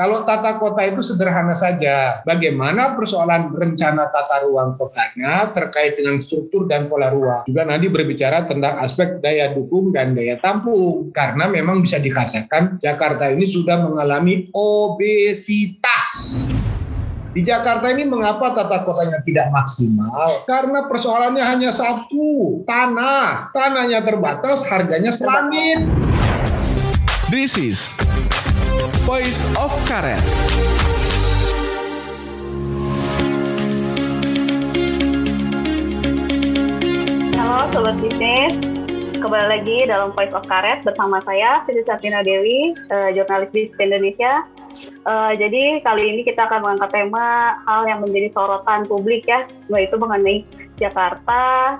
Kalau tata kota itu sederhana saja. Bagaimana persoalan rencana tata ruang kotanya terkait dengan struktur dan pola ruang. Juga nanti berbicara tentang aspek daya dukung dan daya tampung. Karena memang bisa dikatakan Jakarta ini sudah mengalami obesitas. Di Jakarta ini mengapa tata kotanya tidak maksimal? Karena persoalannya hanya satu, tanah. Tanahnya terbatas, harganya selangit. This is Voice of Karet. Halo Sobat Bisnis, kembali lagi dalam Voice of Karet bersama saya Siti Satina Dewi, uh, jurnalis di Indonesia. Uh, jadi kali ini kita akan mengangkat tema hal yang menjadi sorotan publik ya, yaitu mengenai Jakarta.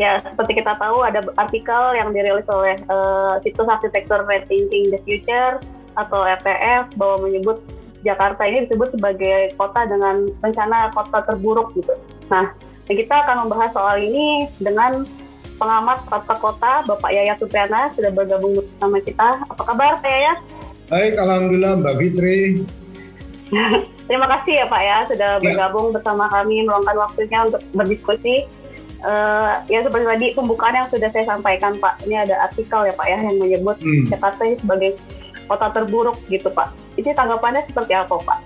Ya, seperti kita tahu ada artikel yang dirilis oleh uh, situs arsitektur Rethinking the Future atau RTF bahwa menyebut Jakarta ini disebut sebagai kota dengan rencana kota terburuk gitu. Nah, kita akan membahas soal ini dengan pengamat tata kota Bapak Yaya Supriana sudah bergabung bersama kita. Apa kabar Pak Yaya? Baik, Alhamdulillah Mbak Fitri. Terima kasih ya Pak ya sudah ya. bergabung bersama kami meluangkan waktunya untuk berdiskusi. Uh, ya seperti tadi pembukaan yang sudah saya sampaikan Pak, ini ada artikel ya Pak ya yang menyebut hmm. Jakarta sebagai kota terburuk gitu Pak. Ini tanggapannya seperti apa Pak?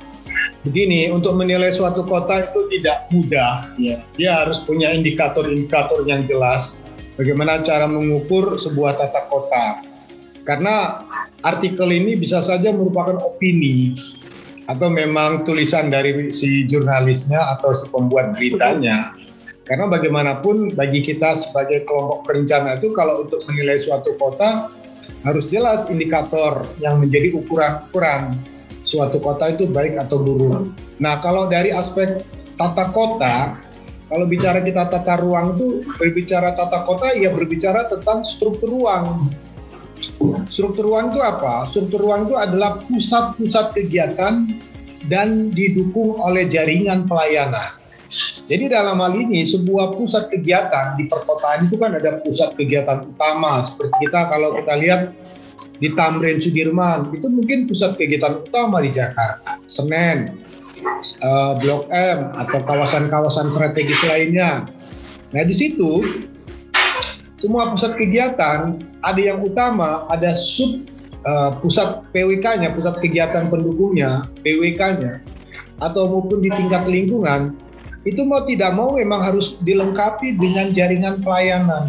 Begini, untuk menilai suatu kota itu tidak mudah. Ya. Dia harus punya indikator-indikator yang jelas. Bagaimana cara mengukur sebuah tata kota. Karena artikel ini bisa saja merupakan opini atau memang tulisan dari si jurnalisnya atau si pembuat beritanya. Karena bagaimanapun bagi kita sebagai kelompok perencana itu kalau untuk menilai suatu kota harus jelas indikator yang menjadi ukuran-ukuran suatu kota itu baik atau buruk. Nah, kalau dari aspek tata kota, kalau bicara kita tata ruang itu berbicara tata kota ya berbicara tentang struktur ruang. Struktur ruang itu apa? Struktur ruang itu adalah pusat-pusat kegiatan dan didukung oleh jaringan pelayanan. Jadi dalam hal ini sebuah pusat kegiatan di perkotaan itu kan ada pusat kegiatan utama seperti kita kalau kita lihat di Tamrin Sudirman itu mungkin pusat kegiatan utama di Jakarta, Senen, uh, Blok M atau kawasan-kawasan strategis lainnya. Nah di situ semua pusat kegiatan ada yang utama, ada sub uh, pusat PWK-nya, pusat kegiatan pendukungnya, PWK-nya, atau maupun di tingkat lingkungan itu mau tidak mau memang harus dilengkapi dengan jaringan pelayanan.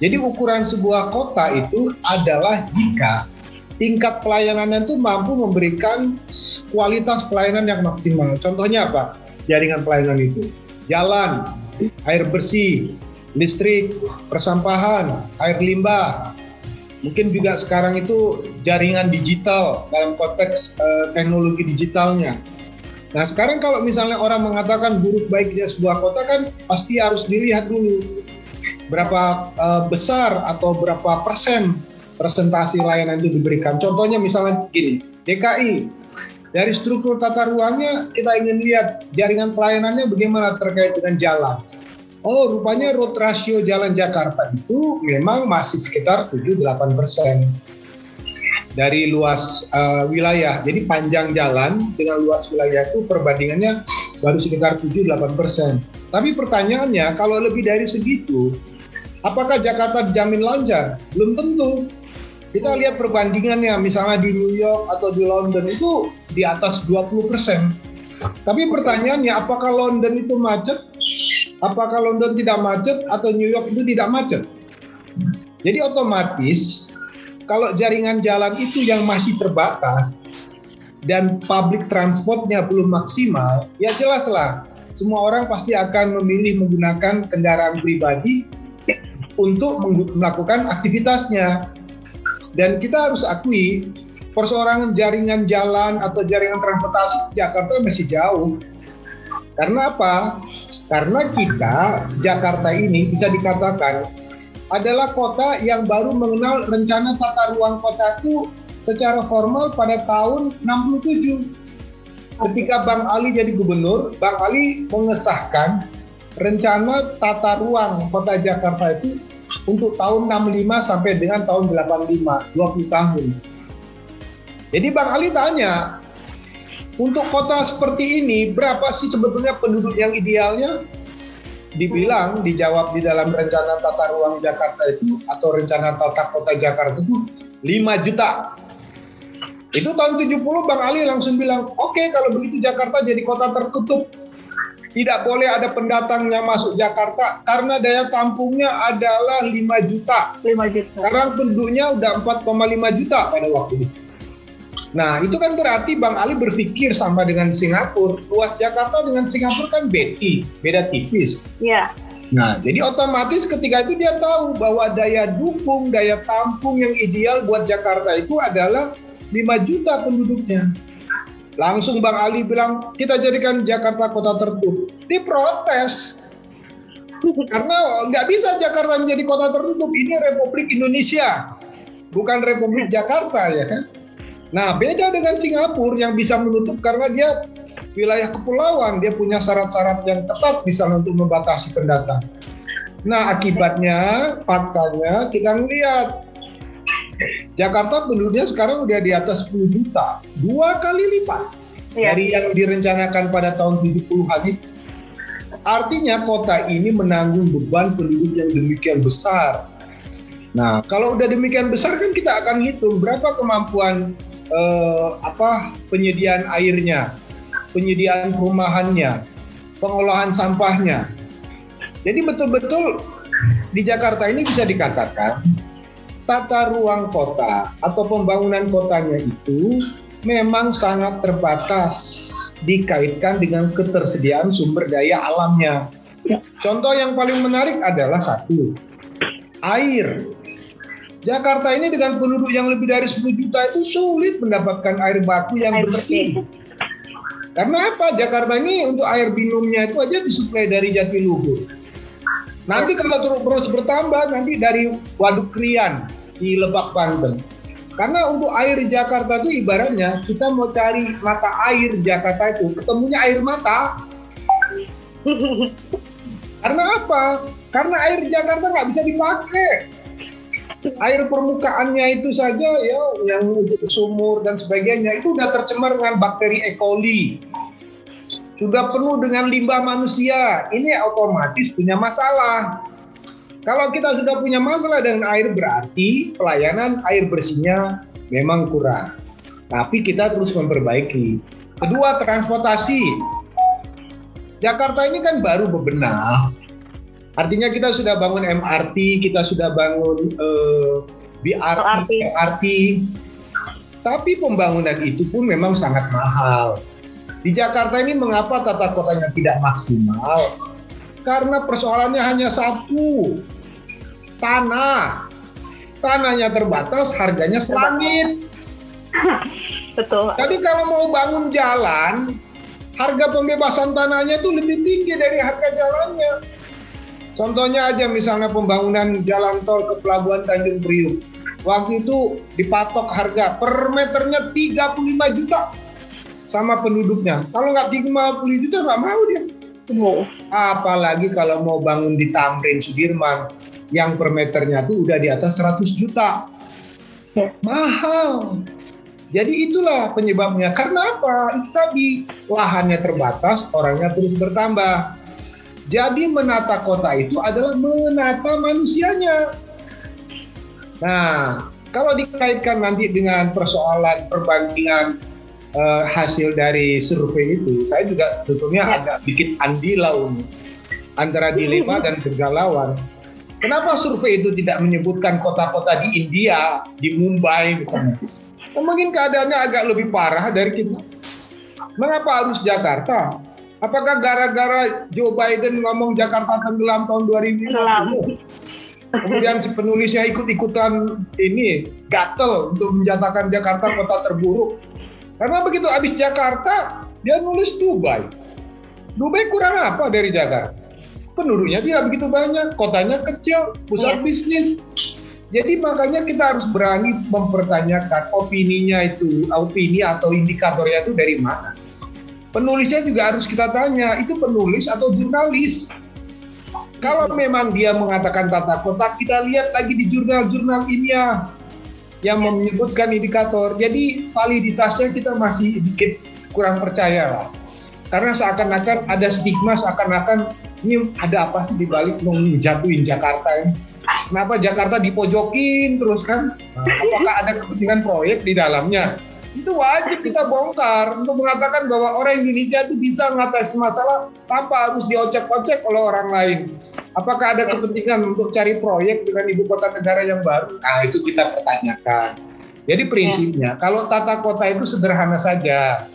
Jadi ukuran sebuah kota itu adalah jika tingkat pelayanannya itu mampu memberikan kualitas pelayanan yang maksimal. Contohnya apa? Jaringan pelayanan itu. Jalan, air bersih, listrik, persampahan, air limbah. Mungkin juga sekarang itu jaringan digital dalam konteks uh, teknologi digitalnya Nah sekarang kalau misalnya orang mengatakan buruk baiknya sebuah kota kan pasti harus dilihat dulu berapa uh, besar atau berapa persen presentasi layanan itu diberikan. Contohnya misalnya gini, DKI dari struktur tata ruangnya kita ingin lihat jaringan pelayanannya bagaimana terkait dengan jalan. Oh, rupanya road ratio jalan Jakarta itu memang masih sekitar 7-8 persen dari luas uh, wilayah. Jadi panjang jalan dengan luas wilayah itu perbandingannya baru sekitar 7-8 persen. Tapi pertanyaannya kalau lebih dari segitu, apakah Jakarta dijamin lancar? Belum tentu. Kita lihat perbandingannya, misalnya di New York atau di London itu di atas 20 persen. Tapi pertanyaannya, apakah London itu macet? Apakah London tidak macet atau New York itu tidak macet? Jadi otomatis kalau jaringan jalan itu yang masih terbatas dan public transportnya belum maksimal, ya jelaslah semua orang pasti akan memilih menggunakan kendaraan pribadi untuk melakukan aktivitasnya. Dan kita harus akui persoalan jaringan jalan atau jaringan transportasi Jakarta masih jauh. Karena apa? Karena kita Jakarta ini bisa dikatakan adalah kota yang baru mengenal rencana tata ruang kota itu secara formal pada tahun 67. Ketika Bang Ali jadi gubernur, Bang Ali mengesahkan rencana tata ruang kota Jakarta itu untuk tahun 65 sampai dengan tahun 85, 20 tahun. Jadi Bang Ali tanya, untuk kota seperti ini, berapa sih sebetulnya penduduk yang idealnya? Dibilang, dijawab di dalam rencana tata ruang Jakarta itu, atau rencana tata kota Jakarta itu 5 juta. Itu tahun 70 Bang Ali langsung bilang, oke okay, kalau begitu Jakarta jadi kota tertutup. Tidak boleh ada pendatang yang masuk Jakarta karena daya tampungnya adalah 5 juta. 5 juta. Sekarang penduduknya udah 4,5 juta pada waktu itu. Nah, itu kan berarti Bang Ali berpikir sama dengan Singapura. Luas Jakarta dengan Singapura kan beda, beda tipis. Iya. Nah, jadi otomatis ketika itu dia tahu bahwa daya dukung, daya tampung yang ideal buat Jakarta itu adalah 5 juta penduduknya. Langsung Bang Ali bilang, kita jadikan Jakarta kota tertutup. Diprotes. Karena nggak bisa Jakarta menjadi kota tertutup. Ini Republik Indonesia, bukan Republik Jakarta ya kan. Nah beda dengan Singapura yang bisa menutup karena dia wilayah kepulauan, dia punya syarat-syarat yang ketat misalnya untuk membatasi pendatang. Nah akibatnya, faktanya kita melihat Jakarta penduduknya sekarang udah di atas 10 juta, dua kali lipat ya. dari yang direncanakan pada tahun 70-an itu. Artinya kota ini menanggung beban penduduk yang demikian besar. Nah, kalau udah demikian besar kan kita akan hitung berapa kemampuan eh, apa penyediaan airnya, penyediaan perumahannya, pengolahan sampahnya. Jadi betul-betul di Jakarta ini bisa dikatakan tata ruang kota atau pembangunan kotanya itu memang sangat terbatas dikaitkan dengan ketersediaan sumber daya alamnya. Ya. Contoh yang paling menarik adalah satu, air. Jakarta ini dengan penduduk yang lebih dari 10 juta itu sulit mendapatkan air baku yang air bersih. bersih. Karena apa? Jakarta ini untuk air minumnya itu aja disuplai dari Jatiluhur. Nanti kalau terus bertambah nanti dari Waduk Krian, di Lebak Banten. Karena untuk air Jakarta itu ibaratnya kita mau cari mata air Jakarta itu ketemunya air mata. Karena apa? Karena air Jakarta nggak bisa dipakai. Air permukaannya itu saja ya yang sumur dan sebagainya itu sudah tercemar dengan bakteri E. coli. Sudah penuh dengan limbah manusia. Ini otomatis punya masalah. Kalau kita sudah punya masalah dengan air berarti pelayanan air bersihnya memang kurang. Tapi kita terus memperbaiki. Kedua, transportasi. Jakarta ini kan baru bebenah. Artinya kita sudah bangun MRT, kita sudah bangun uh, eh, BRT, MRT. Tapi pembangunan itu pun memang sangat mahal. Di Jakarta ini mengapa tata kotanya tidak maksimal? Karena persoalannya hanya satu, tanah. Tanahnya terbatas, harganya selangit. Betul. Jadi kalau mau bangun jalan, harga pembebasan tanahnya itu lebih tinggi dari harga jalannya. Contohnya aja misalnya pembangunan jalan tol ke Pelabuhan Tanjung Priuk. Waktu itu dipatok harga per meternya 35 juta sama penduduknya. Kalau nggak 50 juta nggak mau dia. Oh. Apalagi kalau mau bangun di Tamrin Sudirman yang per meternya itu udah di atas 100 juta. Ya. Mahal. Jadi itulah penyebabnya. Karena apa? Itu tadi lahannya terbatas, orangnya terus bertambah. Jadi menata kota itu adalah menata manusianya. Nah, kalau dikaitkan nanti dengan persoalan perbandingan uh, hasil dari survei itu, saya juga tentunya ya. agak bikin andilau antara dilema dan kegalauan. Kenapa survei itu tidak menyebutkan kota-kota di India, di Mumbai misalnya? Mungkin keadaannya agak lebih parah dari kita. Mengapa harus Jakarta? Apakah gara-gara Joe Biden ngomong Jakarta tenggelam tahun 2050? Kemudian si penulisnya ikut-ikutan ini gatel untuk menjatakan Jakarta kota terburuk. Karena begitu habis Jakarta, dia nulis Dubai. Dubai kurang apa dari Jakarta? penduduknya tidak begitu banyak, kotanya kecil, pusat yeah. bisnis. Jadi makanya kita harus berani mempertanyakan opininya itu, opini atau indikatornya itu dari mana. Penulisnya juga harus kita tanya, itu penulis atau jurnalis? Kalau memang dia mengatakan tata kota, kita lihat lagi di jurnal-jurnal ini ya. yang menyebutkan indikator. Jadi validitasnya kita masih sedikit kurang percaya lah. Karena seakan-akan ada stigma seakan-akan ini ada apa sih di balik mau jatuhin Jakarta ini? Kenapa Jakarta dipojokin terus kan? Apakah ada kepentingan proyek di dalamnya? Itu wajib kita bongkar untuk mengatakan bahwa orang Indonesia itu bisa mengatasi masalah tanpa harus diocek-ocek oleh orang lain. Apakah ada kepentingan untuk cari proyek dengan ibu kota negara yang baru? Nah, itu kita pertanyakan. Jadi prinsipnya, kalau tata kota itu sederhana saja.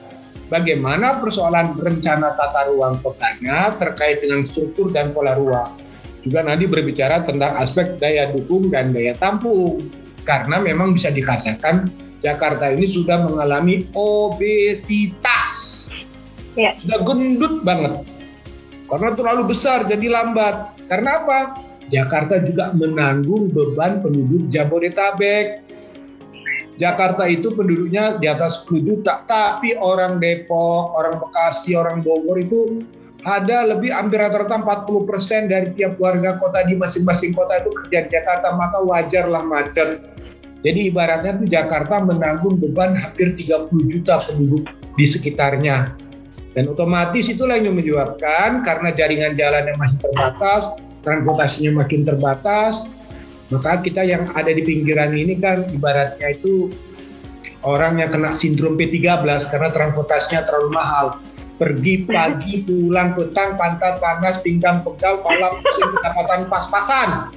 Bagaimana persoalan rencana tata ruang kotanya terkait dengan struktur dan pola ruang. Juga nanti berbicara tentang aspek daya dukung dan daya tampung. Karena memang bisa dikatakan Jakarta ini sudah mengalami obesitas. Ya. Sudah gendut banget. Karena terlalu besar jadi lambat. Karena apa? Jakarta juga menanggung beban penduduk Jabodetabek. Jakarta itu penduduknya di atas 10 juta, tapi orang Depok, orang Bekasi, orang Bogor itu ada lebih hampir rata-rata 40 persen dari tiap warga kota di masing-masing kota itu kerja di Jakarta, maka wajarlah macet. Jadi ibaratnya itu Jakarta menanggung beban hampir 30 juta penduduk di sekitarnya. Dan otomatis itulah yang menyebabkan karena jaringan jalan yang masih terbatas, transportasinya makin terbatas, maka kita yang ada di pinggiran ini kan ibaratnya itu orang yang kena sindrom P13 karena transportasinya terlalu mahal. Pergi pagi, pulang petang, pantat panas, pinggang pegal, malam musim pendapatan pas-pasan.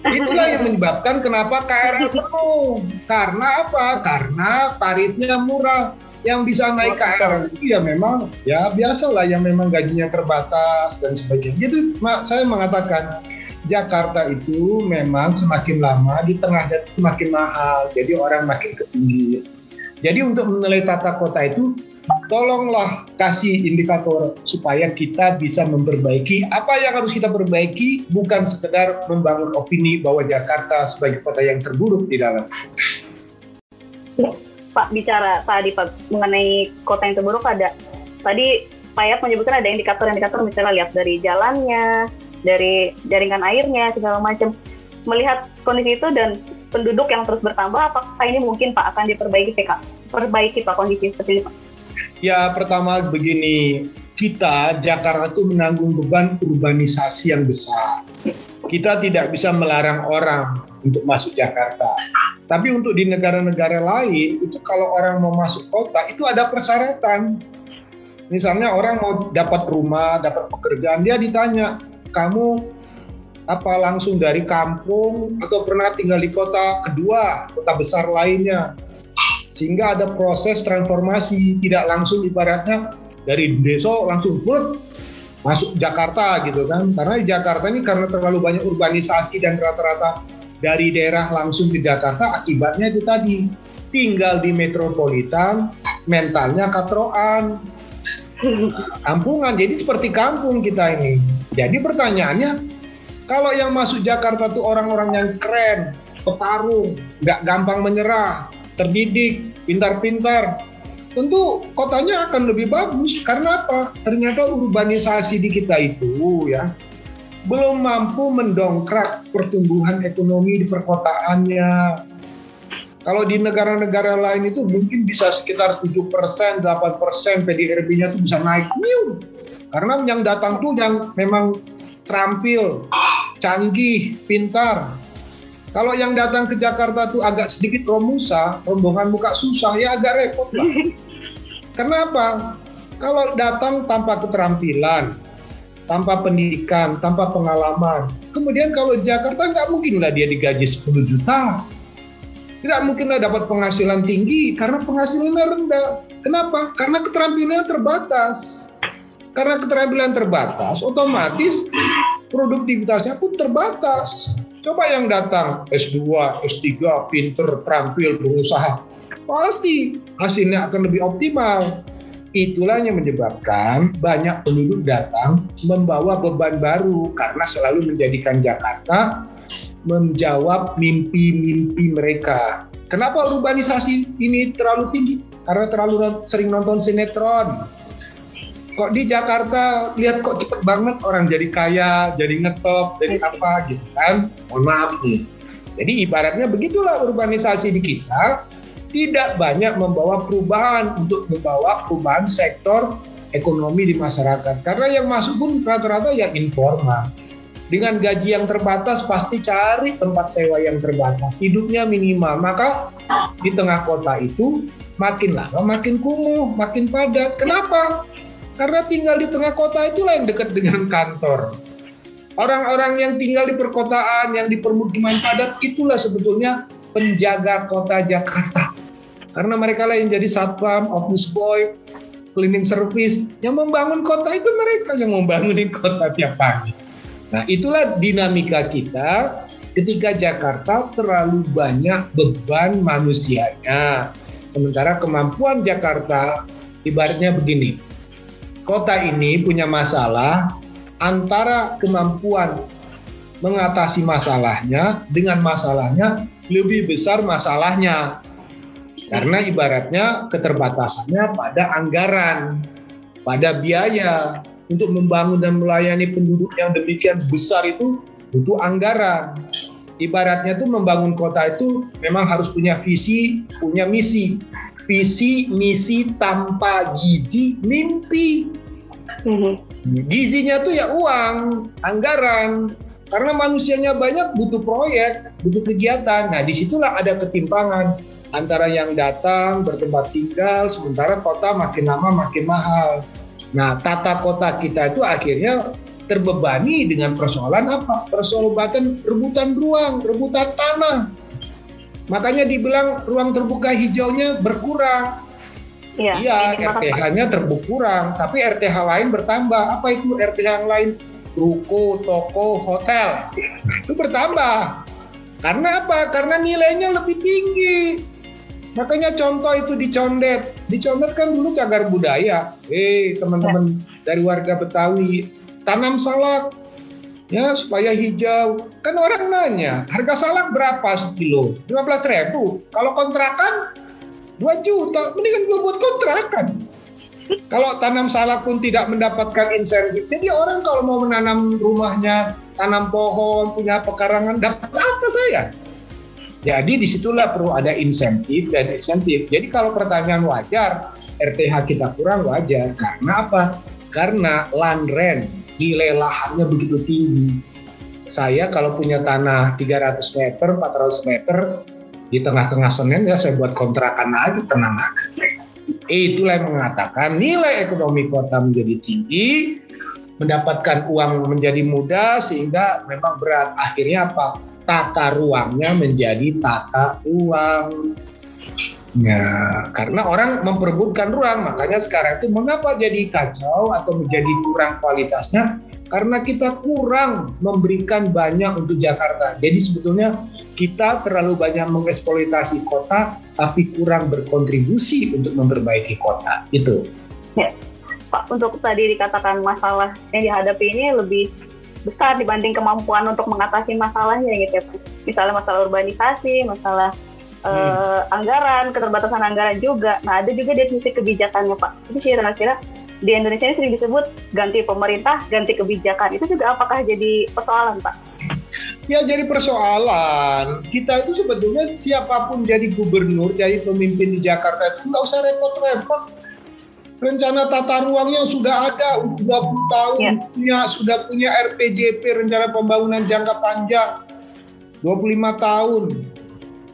Itulah yang menyebabkan kenapa KRL penuh. Karena apa? Karena tarifnya murah. Yang bisa naik KRL itu ya memang ya biasalah yang memang gajinya terbatas dan sebagainya. Itu saya mengatakan Jakarta itu memang semakin lama di tengah dan semakin mahal, jadi orang makin ke pinggir. Jadi untuk menilai tata kota itu, tolonglah kasih indikator supaya kita bisa memperbaiki apa yang harus kita perbaiki, bukan sekedar membangun opini bahwa Jakarta sebagai kota yang terburuk di dalam. Pak bicara tadi Pak mengenai kota yang terburuk ada. Tadi Pak Yap menyebutkan ada indikator-indikator misalnya lihat dari jalannya, dari jaringan airnya segala macam. Melihat kondisi itu dan penduduk yang terus bertambah apakah ini mungkin Pak akan diperbaiki PK perbaiki Pak kondisi seperti ini Pak Ya pertama begini kita Jakarta itu menanggung beban urbanisasi yang besar. Kita tidak bisa melarang orang untuk masuk Jakarta. Tapi untuk di negara-negara lain itu kalau orang mau masuk kota itu ada persyaratan. Misalnya orang mau dapat rumah dapat pekerjaan dia ditanya kamu apa langsung dari kampung atau pernah tinggal di kota kedua, kota besar lainnya. Sehingga ada proses transformasi, tidak langsung ibaratnya dari desa langsung put masuk Jakarta gitu kan. Karena di Jakarta ini karena terlalu banyak urbanisasi dan rata-rata dari daerah langsung ke Jakarta akibatnya itu tadi tinggal di metropolitan mentalnya katroan. Kampungan jadi seperti kampung kita ini. Jadi pertanyaannya, kalau yang masuk Jakarta tuh orang-orang yang keren, petarung, nggak gampang menyerah, terdidik, pintar-pintar, tentu kotanya akan lebih bagus. Karena apa? Ternyata urbanisasi di kita itu ya belum mampu mendongkrak pertumbuhan ekonomi di perkotaannya. Kalau di negara-negara lain itu mungkin bisa sekitar 7%, 8% PDRB-nya itu bisa naik. New karena yang datang tuh yang memang terampil, canggih, pintar. Kalau yang datang ke Jakarta tuh agak sedikit romusa, rombongan muka susah, ya agak repot lah. Kenapa? Kalau datang tanpa keterampilan, tanpa pendidikan, tanpa pengalaman, kemudian kalau Jakarta nggak mungkin lah dia digaji 10 juta. Tidak mungkinlah dapat penghasilan tinggi karena penghasilannya rendah. Kenapa? Karena keterampilannya terbatas. Karena keterampilan terbatas, otomatis produktivitasnya pun terbatas. Coba yang datang S2, S3, pinter, terampil, berusaha, pasti hasilnya akan lebih optimal. Itulah yang menyebabkan banyak penduduk datang membawa beban baru karena selalu menjadikan Jakarta menjawab mimpi-mimpi mereka. Kenapa urbanisasi ini terlalu tinggi? Karena terlalu sering nonton sinetron, kok di Jakarta lihat kok cepet banget orang jadi kaya, jadi ngetop, jadi apa gitu kan? Mohon maaf nih. Jadi ibaratnya begitulah urbanisasi di kita tidak banyak membawa perubahan untuk membawa perubahan sektor ekonomi di masyarakat. Karena yang masuk pun rata-rata yang informal. Dengan gaji yang terbatas pasti cari tempat sewa yang terbatas. Hidupnya minimal. Maka di tengah kota itu makin lama makin kumuh, makin padat. Kenapa? Karena tinggal di tengah kota itulah yang dekat dengan kantor. Orang-orang yang tinggal di perkotaan, yang di permukiman padat, itulah sebetulnya penjaga kota Jakarta. Karena mereka lah yang jadi satpam, office boy, cleaning service, yang membangun kota itu mereka yang membangun kota tiap pagi. Nah itulah dinamika kita ketika Jakarta terlalu banyak beban manusianya. Sementara kemampuan Jakarta ibaratnya begini, kota ini punya masalah antara kemampuan mengatasi masalahnya dengan masalahnya lebih besar masalahnya. Karena ibaratnya keterbatasannya pada anggaran, pada biaya untuk membangun dan melayani penduduk yang demikian besar itu butuh anggaran. Ibaratnya tuh membangun kota itu memang harus punya visi, punya misi. Visi, misi tanpa gizi, mimpi. Mhm. Gizinya tuh ya uang, anggaran. Karena manusianya banyak butuh proyek, butuh kegiatan. Nah di situlah ada ketimpangan antara yang datang bertempat tinggal sementara kota makin lama makin mahal. Nah, tata kota kita itu akhirnya terbebani dengan persoalan apa? Persoalan rebutan ruang, rebutan tanah. Makanya dibilang ruang terbuka hijaunya berkurang. Iya, iya RTH-nya terbukurang, tapi RTH lain bertambah. Apa itu RTH yang lain? Ruko, toko, hotel. Itu bertambah. Karena apa? Karena nilainya lebih tinggi. Makanya contoh itu di Condet. Di Condet kan dulu cagar budaya. Eh, teman-teman ya. dari warga Betawi, tanam salak ya supaya hijau. Kan orang nanya, harga salak berapa sekilo? 15 ribu. Kalau kontrakan 2 juta, mendingan gue buat kontrakan. Kalau tanam salak pun tidak mendapatkan insentif, jadi orang kalau mau menanam rumahnya, tanam pohon, punya pekarangan, dapat apa saya? Jadi di situlah perlu ada insentif dan insentif. Jadi kalau pertanyaan wajar, RTH kita kurang wajar. Karena apa? Karena land rent, nilai lahannya begitu tinggi. Saya kalau punya tanah 300 meter, 400 meter, di tengah-tengah Senen ya saya buat kontrakan aja, tenang aja. Itulah yang mengatakan nilai ekonomi kota menjadi tinggi, mendapatkan uang menjadi mudah sehingga memang berat. Akhirnya apa? tata ruangnya menjadi tata uang. Ya, karena orang memperebutkan ruang, makanya sekarang itu mengapa jadi kacau atau menjadi kurang kualitasnya? Karena kita kurang memberikan banyak untuk Jakarta. Jadi sebetulnya kita terlalu banyak mengeksploitasi kota, tapi kurang berkontribusi untuk memperbaiki kota. Itu. Ya, Pak, untuk tadi dikatakan masalah yang dihadapi ini lebih besar dibanding kemampuan untuk mengatasi masalahnya gitu ya. Misalnya masalah urbanisasi, masalah hmm. uh, anggaran, keterbatasan anggaran juga. Nah, ada juga definisi kebijakannya, Pak. Itu kira-kira di Indonesia ini sering disebut ganti pemerintah, ganti kebijakan. Itu juga apakah jadi persoalan, Pak? Ya jadi persoalan. Kita itu sebetulnya siapa pun jadi gubernur, jadi pemimpin di Jakarta itu nggak usah repot-repot rencana tata ruangnya sudah ada untuk 20 tahun, ya. punya sudah punya RPJP rencana pembangunan jangka panjang 25 tahun.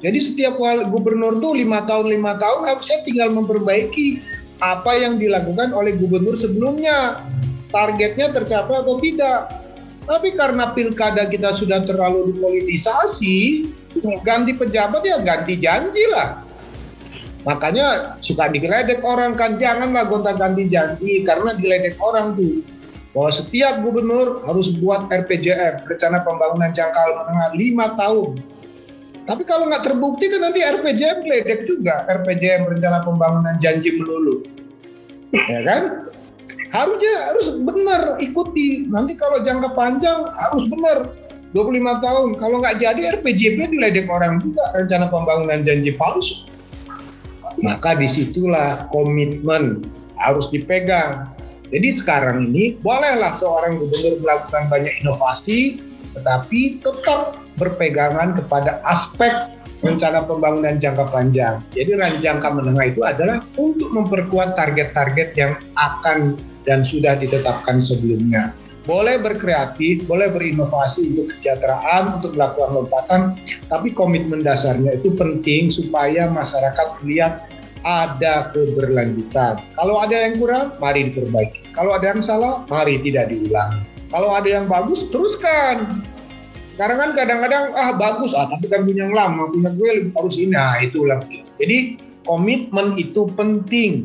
Jadi setiap gubernur tuh lima tahun lima tahun harusnya tinggal memperbaiki apa yang dilakukan oleh gubernur sebelumnya. Targetnya tercapai atau tidak. Tapi karena pilkada kita sudah terlalu dipolitisasi, ganti pejabat ya ganti janji lah Makanya suka digeledek orang kan janganlah gonta ganti janji karena diledek orang tuh bahwa setiap gubernur harus buat RPJM rencana pembangunan jangka menengah lima tahun. Tapi kalau nggak terbukti kan nanti RPJM ledek juga RPJM rencana pembangunan janji melulu, ya kan? Harusnya harus benar ikuti. Nanti kalau jangka panjang harus benar 25 tahun. Kalau nggak jadi RPJP diledek orang juga rencana pembangunan janji palsu maka di situlah komitmen harus dipegang. Jadi sekarang ini bolehlah seorang gubernur melakukan banyak inovasi, tetapi tetap berpegangan kepada aspek rencana pembangunan jangka panjang. Jadi jangka menengah itu adalah untuk memperkuat target-target yang akan dan sudah ditetapkan sebelumnya. Boleh berkreatif, boleh berinovasi untuk kesejahteraan, untuk melakukan lompatan, tapi komitmen dasarnya itu penting supaya masyarakat melihat ada keberlanjutan. Kalau ada yang kurang, mari diperbaiki. Kalau ada yang salah, mari tidak diulang. Kalau ada yang bagus, teruskan. Sekarang kan kadang-kadang ah bagus ah tapi kan punya yang lama punya gue harus ini. Nah itulah jadi komitmen itu penting.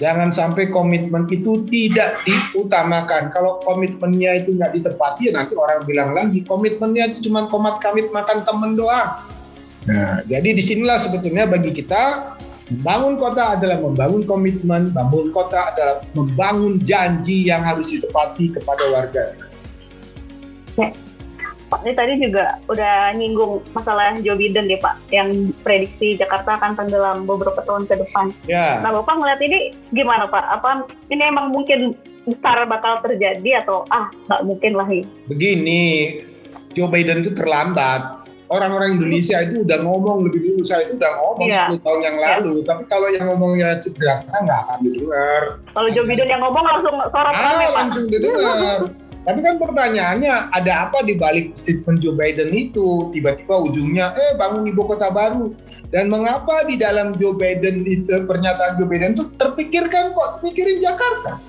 Jangan sampai komitmen itu tidak diutamakan. Kalau komitmennya itu nggak ditepati ya nanti orang bilang lagi komitmennya itu cuma komat kamit makan temen doang. Nah jadi di sinilah sebetulnya bagi kita Membangun kota adalah membangun komitmen, membangun kota adalah membangun janji yang harus ditepati kepada warga. Ya, Pak, ini tadi juga udah nyinggung masalah Joe Biden ya Pak, yang prediksi Jakarta akan tenggelam beberapa tahun ke depan. Ya. Nah Bapak ngeliat ini gimana Pak? Apa ini emang mungkin besar bakal terjadi atau ah nggak mungkin lah ini? Begini, Joe Biden itu terlambat. Orang-orang Indonesia itu udah ngomong lebih dulu, saya itu udah ngomong ya. 10 tahun yang iya. lalu. Ya. Tapi kalau yang ngomongnya Jakarta nggak akan didengar. Kalau Joe Biden yang ngomong langsung sorot ah, langsung didengar. Tapi kan pertanyaannya ada apa di balik statement Joe Biden itu? Tiba-tiba ujungnya eh bangun ibu kota baru. Dan mengapa di dalam Joe Biden itu pernyataan Joe Biden itu terpikirkan kok terpikirin Jakarta?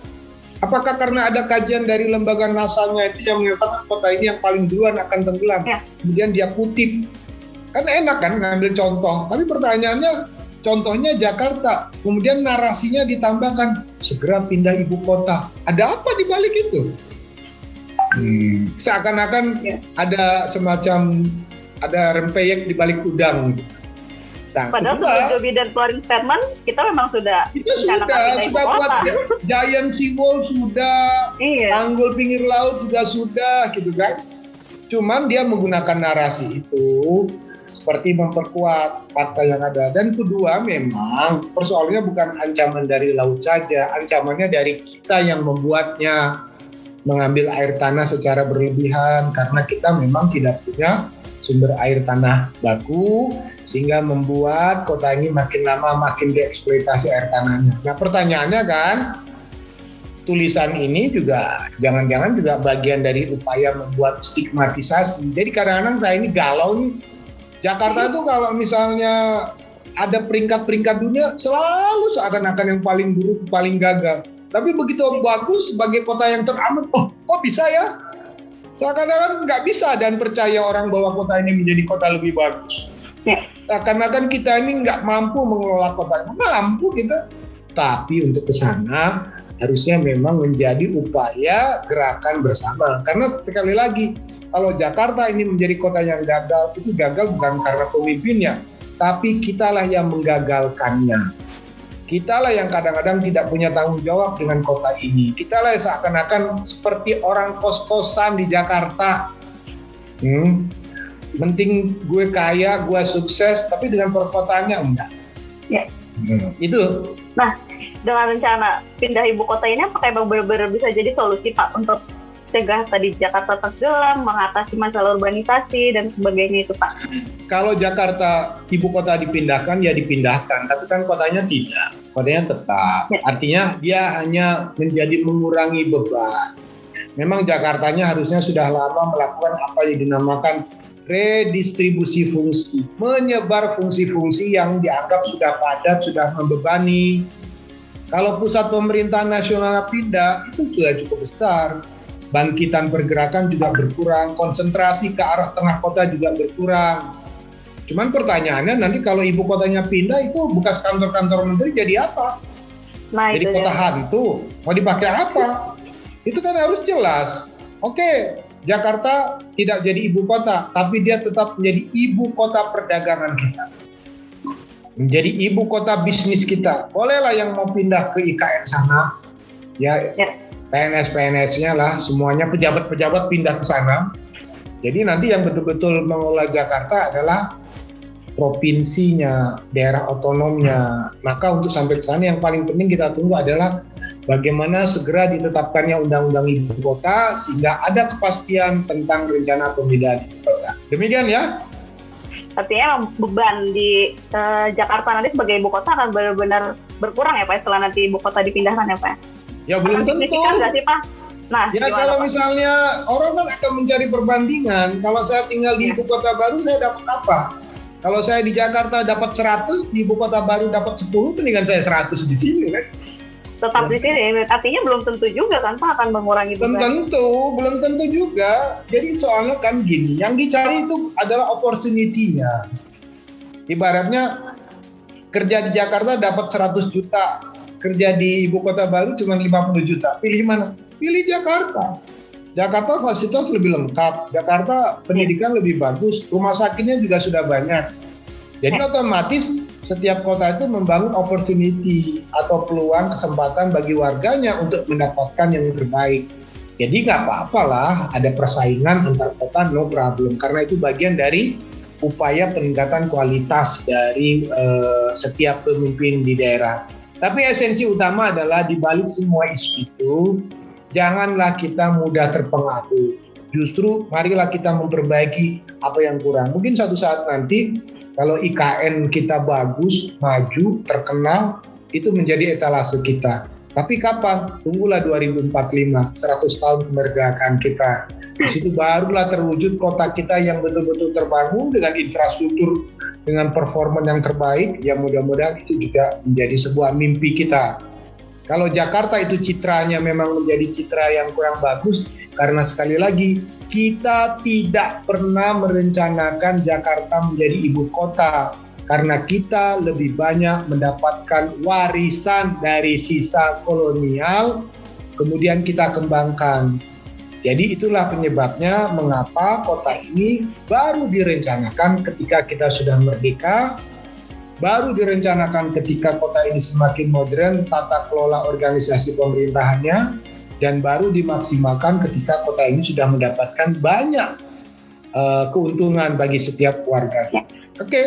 Apakah karena ada kajian dari lembaga NASA-nya itu yang menyatakan kota ini yang paling duluan akan tenggelam? Ya. Kemudian dia kutip. Kan enak kan ngambil contoh. Tapi pertanyaannya contohnya Jakarta. Kemudian narasinya ditambahkan segera pindah ibu kota. Ada apa di balik itu? Hmm. Seakan-akan ya. ada semacam ada rempeyek di balik udang. Nah, Padahal sebelum Joe Biden keluarin statement, kita memang sudah kita sudah sudah buat giant seawall sudah, iya. tanggul pinggir laut juga sudah, gitu kan. Cuman dia menggunakan narasi itu seperti memperkuat fakta yang ada. Dan kedua memang persoalannya bukan ancaman dari laut saja, ancamannya dari kita yang membuatnya mengambil air tanah secara berlebihan karena kita memang tidak punya sumber air tanah baku sehingga membuat kota ini makin lama makin dieksploitasi air tanahnya. Nah pertanyaannya kan tulisan ini juga jangan-jangan juga bagian dari upaya membuat stigmatisasi. Jadi kadang-kadang saya ini galau nih. Jakarta itu kalau misalnya ada peringkat-peringkat dunia selalu seakan-akan yang paling buruk, paling gagal. Tapi begitu bagus sebagai kota yang teraman, oh kok bisa ya? Seakan-akan nggak bisa dan percaya orang bahwa kota ini menjadi kota lebih bagus. Ya. Seakan-akan kita ini nggak mampu mengelola kota, mampu kita. Tapi untuk ke sana harusnya memang menjadi upaya gerakan bersama. Karena sekali lagi, kalau Jakarta ini menjadi kota yang gagal, itu gagal bukan karena pemimpinnya, tapi kitalah yang menggagalkannya. Kitalah yang kadang-kadang tidak punya tanggung jawab dengan kota ini. Kitalah yang seakan-akan seperti orang kos-kosan di Jakarta. Hmm. Penting gue kaya, gue sukses, tapi dengan perkotaannya enggak. Ya. Hmm. Itu. Nah, dengan rencana pindah ibu kota ini apakah emang benar-benar bisa jadi solusi Pak untuk mencegah tadi Jakarta tenggelam, mengatasi masalah urbanisasi dan sebagainya itu Pak? Kalau Jakarta ibu kota dipindahkan ya dipindahkan, tapi kan kotanya tidak, kotanya tetap. Ya. Artinya dia hanya menjadi mengurangi beban. Memang Jakartanya harusnya sudah lama melakukan apa yang dinamakan redistribusi fungsi, menyebar fungsi-fungsi yang dianggap sudah padat, sudah membebani. Kalau pusat pemerintahan nasional pindah, itu juga cukup besar bangkitan pergerakan juga berkurang, konsentrasi ke arah tengah kota juga berkurang. Cuman pertanyaannya nanti kalau ibu kotanya pindah itu bekas kantor-kantor menteri jadi apa? Nah, jadi kota ya. hantu, mau dipakai apa? Itu kan harus jelas. Oke, Jakarta tidak jadi ibu kota, tapi dia tetap menjadi ibu kota perdagangan kita. Menjadi ibu kota bisnis kita. Bolehlah yang mau pindah ke IKN sana, ya, ya PNS-PNS-nya lah, semuanya pejabat-pejabat pindah ke sana. Jadi nanti yang betul-betul mengelola Jakarta adalah provinsinya, daerah otonomnya. Maka untuk sampai ke sana yang paling penting kita tunggu adalah bagaimana segera ditetapkannya undang-undang ibu kota sehingga ada kepastian tentang rencana pemindahan ibu kota. Demikian ya. Artinya beban di uh, Jakarta nanti sebagai ibu kota akan benar-benar berkurang ya Pak setelah nanti ibu kota dipindahkan ya Pak? Ya belum tentu. Nggak sih Pak? Nah, ya kalau Pak? misalnya orang kan akan mencari perbandingan. Kalau saya tinggal di ya. ibu kota baru saya dapat apa? Kalau saya di Jakarta dapat 100, di ibu kota baru dapat 10, mendingan saya 100 di sini kan. Tetap di sini, artinya belum tentu juga kan Pak akan mengurangi Belum tentu, belum tentu juga. Jadi soalnya kan gini, yang dicari itu adalah opportunity-nya. Ibaratnya kerja di Jakarta dapat 100 juta, kerja di ibu kota baru cuma 50 juta. Pilih mana? Pilih Jakarta. Jakarta fasilitas lebih lengkap, Jakarta pendidikan lebih bagus, rumah sakitnya juga sudah banyak. Jadi otomatis setiap kota itu membangun opportunity atau peluang kesempatan bagi warganya untuk mendapatkan yang terbaik. Jadi nggak apa-apalah ada persaingan antar kota no problem karena itu bagian dari upaya peningkatan kualitas dari uh, setiap pemimpin di daerah. Tapi esensi utama adalah di balik semua isu itu janganlah kita mudah terpengaruh. Justru marilah kita memperbaiki apa yang kurang. Mungkin suatu saat nanti kalau IKN kita bagus, maju, terkenal, itu menjadi etalase kita. Tapi kapan? Tunggulah 2045, 100 tahun kemerdekaan kita. Di situ barulah terwujud kota kita yang betul-betul terbangun dengan infrastruktur, dengan performa yang terbaik, yang mudah-mudahan itu juga menjadi sebuah mimpi kita kalau Jakarta itu citranya memang menjadi citra yang kurang bagus, karena sekali lagi kita tidak pernah merencanakan Jakarta menjadi ibu kota karena kita lebih banyak mendapatkan warisan dari sisa kolonial kemudian kita kembangkan. Jadi itulah penyebabnya mengapa kota ini baru direncanakan ketika kita sudah merdeka baru direncanakan ketika kota ini semakin modern tata kelola organisasi pemerintahannya dan baru dimaksimalkan ketika kota ini sudah mendapatkan banyak uh, keuntungan bagi setiap warga. Ya. Oke. Okay.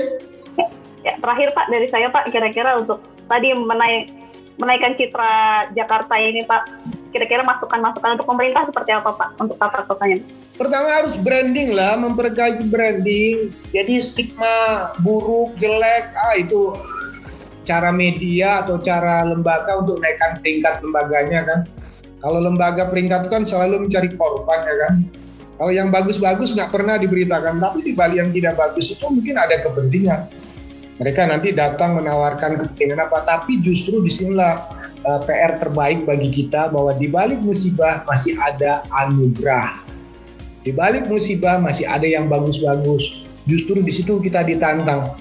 Ya, terakhir Pak dari saya Pak kira-kira untuk tadi menaik menaikkan citra Jakarta ini Pak kira-kira masukan-masukan untuk pemerintah seperti apa Pak untuk tata kotanya? Pertama harus branding lah, memperbaiki branding. Jadi stigma buruk, jelek, ah itu cara media atau cara lembaga untuk naikkan peringkat lembaganya kan. Kalau lembaga peringkat kan selalu mencari korban ya kan. Kalau yang bagus-bagus nggak pernah diberitakan, tapi di balik yang tidak bagus itu mungkin ada kepentingan. Mereka nanti datang menawarkan kepentingan apa, tapi justru di sinilah eh, PR terbaik bagi kita bahwa di balik musibah masih ada anugerah. Di balik musibah masih ada yang bagus-bagus. Justru di situ kita ditantang.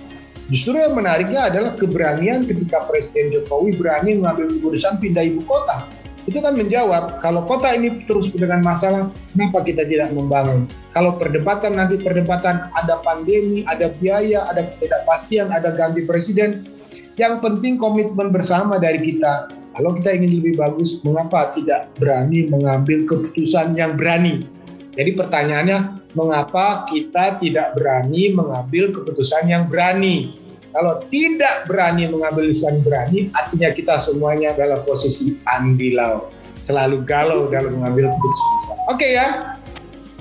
Justru yang menariknya adalah keberanian ketika Presiden Jokowi berani mengambil keputusan pindah ibu kota. Itu kan menjawab, kalau kota ini terus dengan masalah, kenapa kita tidak membangun? Kalau perdebatan nanti perdebatan ada pandemi, ada biaya, ada ketidakpastian, ada ganti presiden, yang penting komitmen bersama dari kita kalau kita ingin lebih bagus, mengapa tidak berani mengambil keputusan yang berani? Jadi pertanyaannya, mengapa kita tidak berani mengambil keputusan yang berani? Kalau tidak berani mengambil keputusan berani, artinya kita semuanya dalam posisi andilau. Selalu galau dalam mengambil keputusan. Oke okay, ya?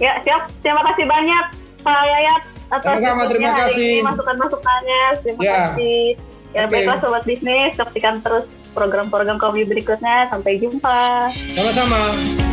Ya, siap. Terima kasih banyak Pak Yayat atas Sama-sama, terima kasih. masukan-masukannya. Terima ya. kasih. Ya, okay. baiklah Sobat Bisnis, saksikan terus program-program kami berikutnya. Sampai jumpa. Sama-sama.